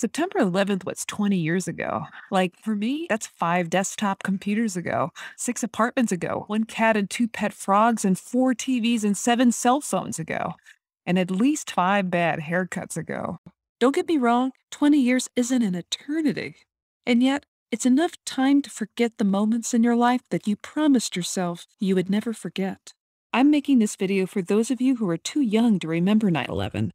September 11th was 20 years ago. Like, for me, that's five desktop computers ago, six apartments ago, one cat and two pet frogs, and four TVs and seven cell phones ago, and at least five bad haircuts ago. Don't get me wrong, 20 years isn't an eternity. And yet, it's enough time to forget the moments in your life that you promised yourself you would never forget. I'm making this video for those of you who are too young to remember 9 11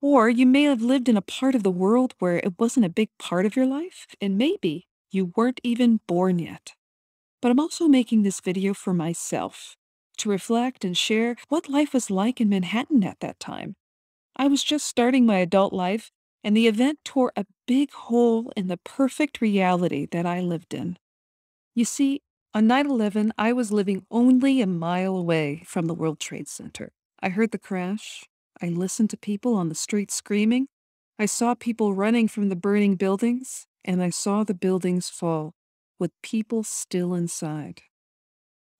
or you may have lived in a part of the world where it wasn't a big part of your life, and maybe you weren't even born yet. But I'm also making this video for myself, to reflect and share what life was like in Manhattan at that time. I was just starting my adult life, and the event tore a big hole in the perfect reality that I lived in. You see, on 9 11, I was living only a mile away from the World Trade Center. I heard the crash, I listened to people on the street screaming. I saw people running from the burning buildings, and I saw the buildings fall, with people still inside.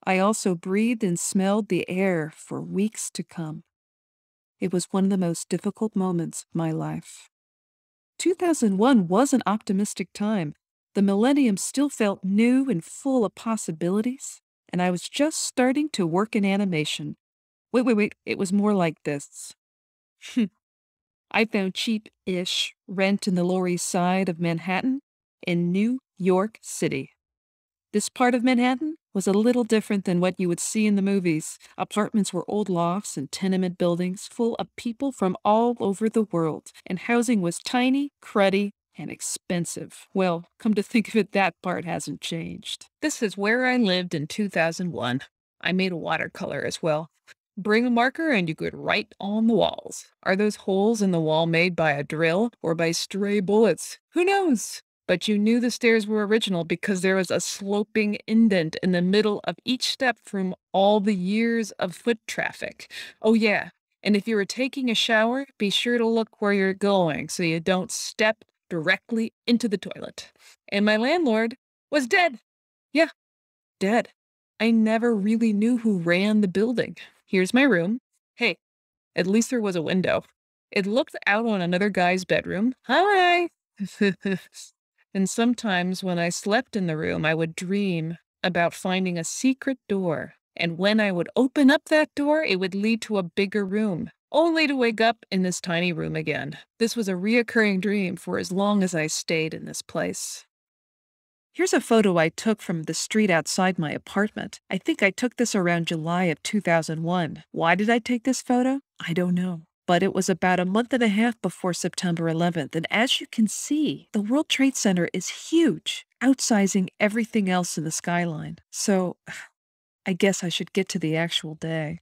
I also breathed and smelled the air for weeks to come. It was one of the most difficult moments of my life. 2001 was an optimistic time. The millennium still felt new and full of possibilities, and I was just starting to work in animation. Wait, wait, wait, it was more like this. I found cheap ish rent in the Lower East Side of Manhattan in New York City. This part of Manhattan was a little different than what you would see in the movies. Apartments were old lofts and tenement buildings full of people from all over the world, and housing was tiny, cruddy, and expensive. Well, come to think of it, that part hasn't changed. This is where I lived in 2001. I made a watercolor as well. Bring a marker and you could write on the walls. Are those holes in the wall made by a drill or by stray bullets? Who knows? But you knew the stairs were original because there was a sloping indent in the middle of each step from all the years of foot traffic. Oh, yeah. And if you were taking a shower, be sure to look where you're going so you don't step directly into the toilet. And my landlord was dead. Yeah, dead. I never really knew who ran the building. Here's my room. Hey, at least there was a window. It looked out on another guy's bedroom. Hi! and sometimes when I slept in the room, I would dream about finding a secret door. And when I would open up that door, it would lead to a bigger room, only to wake up in this tiny room again. This was a reoccurring dream for as long as I stayed in this place. Here's a photo I took from the street outside my apartment. I think I took this around July of 2001. Why did I take this photo? I don't know. But it was about a month and a half before September 11th, and as you can see, the World Trade Center is huge, outsizing everything else in the skyline. So, I guess I should get to the actual day.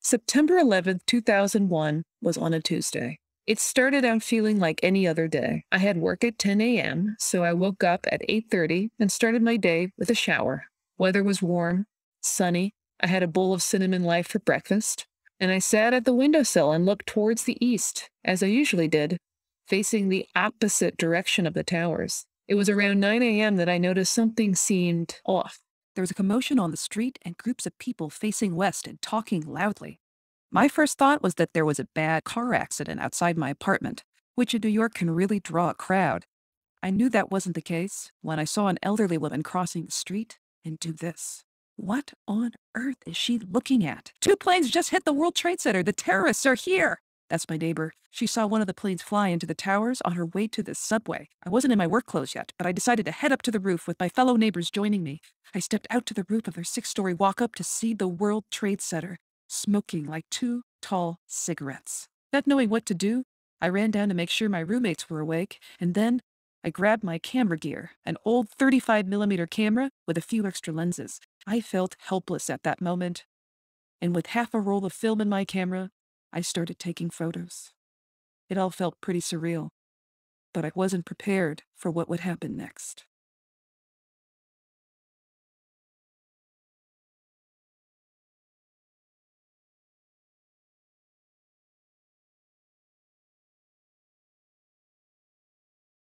September 11th, 2001 was on a Tuesday. It started out feeling like any other day. I had work at 10 a.m., so I woke up at 8:30 and started my day with a shower. Weather was warm, sunny. I had a bowl of cinnamon life for breakfast, and I sat at the windowsill and looked towards the east, as I usually did, facing the opposite direction of the towers. It was around 9 a.m. that I noticed something seemed off. There was a commotion on the street and groups of people facing west and talking loudly. My first thought was that there was a bad car accident outside my apartment, which in New York can really draw a crowd. I knew that wasn't the case when I saw an elderly woman crossing the street and do this. What on earth is she looking at? Two planes just hit the World Trade Center. The terrorists are here. That's my neighbor. She saw one of the planes fly into the towers on her way to the subway. I wasn't in my work clothes yet, but I decided to head up to the roof with my fellow neighbors joining me. I stepped out to the roof of their six story walk up to see the World Trade Center smoking like two tall cigarettes. Not knowing what to do, I ran down to make sure my roommates were awake, and then I grabbed my camera gear, an old 35mm camera with a few extra lenses. I felt helpless at that moment, and with half a roll of film in my camera, I started taking photos. It all felt pretty surreal, but I wasn't prepared for what would happen next.